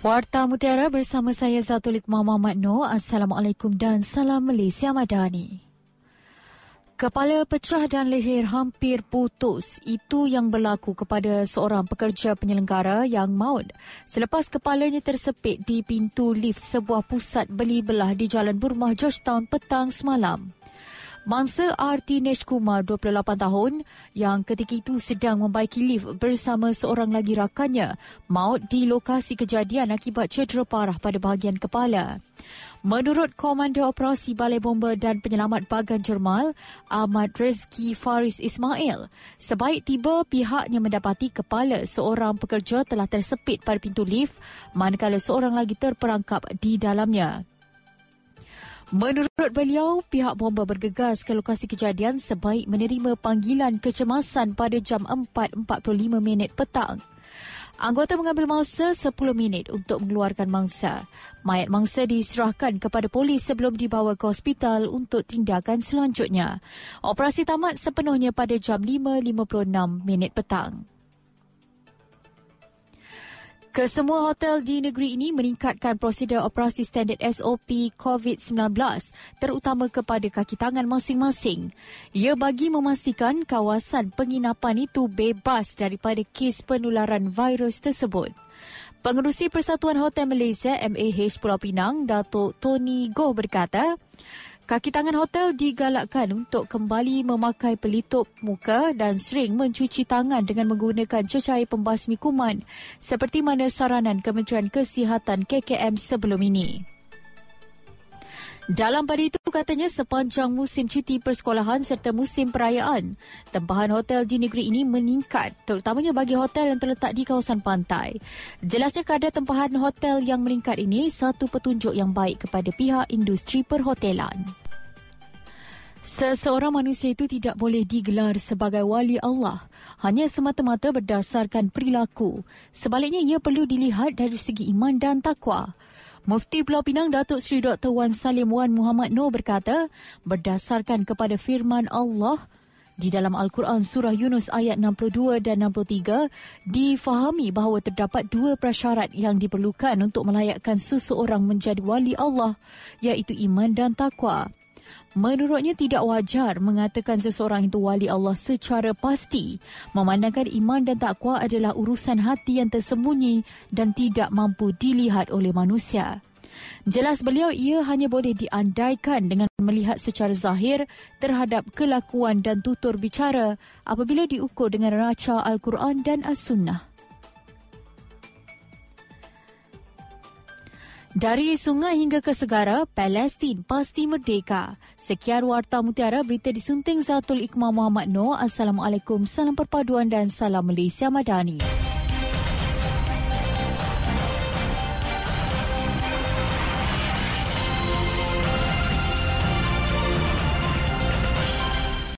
Warta Mutiara bersama saya Zatul Iqmah Muhammad Noor. Assalamualaikum dan salam Malaysia Madani. Kepala pecah dan leher hampir putus. Itu yang berlaku kepada seorang pekerja penyelenggara yang maut selepas kepalanya tersepit di pintu lift sebuah pusat beli belah di Jalan Burmah Georgetown petang semalam. Mangsa RT Nesh Kumar 28 tahun yang ketika itu sedang membaiki lift bersama seorang lagi rakannya maut di lokasi kejadian akibat cedera parah pada bahagian kepala. Menurut Komander Operasi Balai Bomba dan Penyelamat Bagan Jermal, Ahmad Rezki Faris Ismail, sebaik tiba pihaknya mendapati kepala seorang pekerja telah tersepit pada pintu lift manakala seorang lagi terperangkap di dalamnya. Menurut beliau, pihak bomba bergegas ke lokasi kejadian sebaik menerima panggilan kecemasan pada jam 4.45 minit petang. Anggota mengambil masa 10 minit untuk mengeluarkan mangsa. Mayat mangsa diserahkan kepada polis sebelum dibawa ke hospital untuk tindakan selanjutnya. Operasi tamat sepenuhnya pada jam 5.56 minit petang. Kesemua hotel di negeri ini meningkatkan prosedur operasi standard SOP COVID-19 terutama kepada kaki tangan masing-masing. Ia bagi memastikan kawasan penginapan itu bebas daripada kes penularan virus tersebut. Pengerusi Persatuan Hotel Malaysia MAH Pulau Pinang, Datuk Tony Goh berkata, Kaki tangan hotel digalakkan untuk kembali memakai pelitup muka dan sering mencuci tangan dengan menggunakan cecair pembasmi kuman seperti mana saranan Kementerian Kesihatan KKM sebelum ini. Dalam pada itu katanya sepanjang musim cuti persekolahan serta musim perayaan, tempahan hotel di negeri ini meningkat terutamanya bagi hotel yang terletak di kawasan pantai. Jelasnya kadar tempahan hotel yang meningkat ini satu petunjuk yang baik kepada pihak industri perhotelan. Seseorang manusia itu tidak boleh digelar sebagai wali Allah hanya semata-mata berdasarkan perilaku. Sebaliknya ia perlu dilihat dari segi iman dan takwa. Mufti Pulau Pinang Datuk Seri Dr. Wan Salim Wan Muhammad Noor berkata, berdasarkan kepada firman Allah di dalam Al-Quran Surah Yunus ayat 62 dan 63, difahami bahawa terdapat dua prasyarat yang diperlukan untuk melayakkan seseorang menjadi wali Allah, iaitu iman dan takwa. Menurutnya tidak wajar mengatakan seseorang itu wali Allah secara pasti memandangkan iman dan takwa adalah urusan hati yang tersembunyi dan tidak mampu dilihat oleh manusia. Jelas beliau ia hanya boleh diandaikan dengan melihat secara zahir terhadap kelakuan dan tutur bicara apabila diukur dengan raca Al-Quran dan As-Sunnah. Dari sungai hingga ke segara, Palestin pasti merdeka. Sekian Warta Mutiara, berita disunting Zatul Iqmah Muhammad Noor. Assalamualaikum, salam perpaduan dan salam Malaysia Madani.